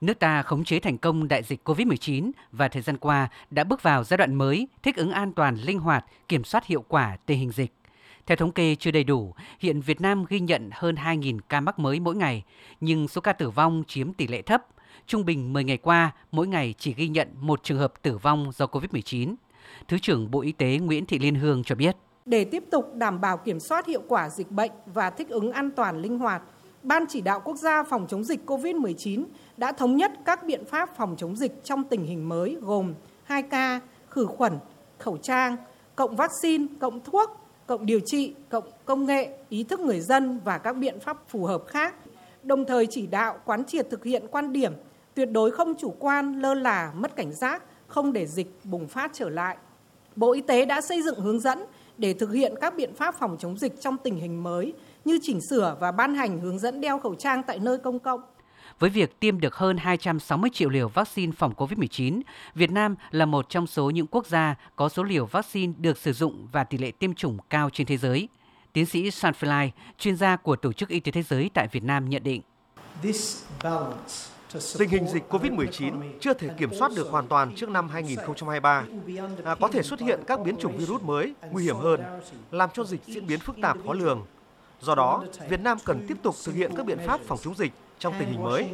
Nước ta khống chế thành công đại dịch COVID-19 và thời gian qua đã bước vào giai đoạn mới thích ứng an toàn, linh hoạt, kiểm soát hiệu quả tình hình dịch. Theo thống kê chưa đầy đủ, hiện Việt Nam ghi nhận hơn 2.000 ca mắc mới mỗi ngày, nhưng số ca tử vong chiếm tỷ lệ thấp. Trung bình 10 ngày qua, mỗi ngày chỉ ghi nhận một trường hợp tử vong do COVID-19. Thứ trưởng Bộ Y tế Nguyễn Thị Liên Hương cho biết. Để tiếp tục đảm bảo kiểm soát hiệu quả dịch bệnh và thích ứng an toàn linh hoạt, Ban chỉ đạo quốc gia phòng chống dịch COVID-19 đã thống nhất các biện pháp phòng chống dịch trong tình hình mới gồm 2K, khử khuẩn, khẩu trang, cộng vaccine, cộng thuốc, cộng điều trị, cộng công nghệ, ý thức người dân và các biện pháp phù hợp khác. Đồng thời chỉ đạo quán triệt thực hiện quan điểm tuyệt đối không chủ quan, lơ là, mất cảnh giác, không để dịch bùng phát trở lại. Bộ Y tế đã xây dựng hướng dẫn để thực hiện các biện pháp phòng chống dịch trong tình hình mới như chỉnh sửa và ban hành hướng dẫn đeo khẩu trang tại nơi công cộng. Với việc tiêm được hơn 260 triệu liều vaccine phòng COVID-19, Việt Nam là một trong số những quốc gia có số liều vaccine được sử dụng và tỷ lệ tiêm chủng cao trên thế giới. Tiến sĩ Sanfilai, chuyên gia của Tổ chức Y tế Thế giới tại Việt Nam nhận định. Tình hình dịch COVID-19 chưa thể kiểm soát được hoàn toàn trước năm 2023. À, có thể xuất hiện các biến chủng virus mới, nguy hiểm hơn, làm cho dịch diễn biến phức tạp khó lường. Do đó, Việt Nam cần tiếp tục thực hiện các biện pháp phòng chống dịch trong tình hình mới.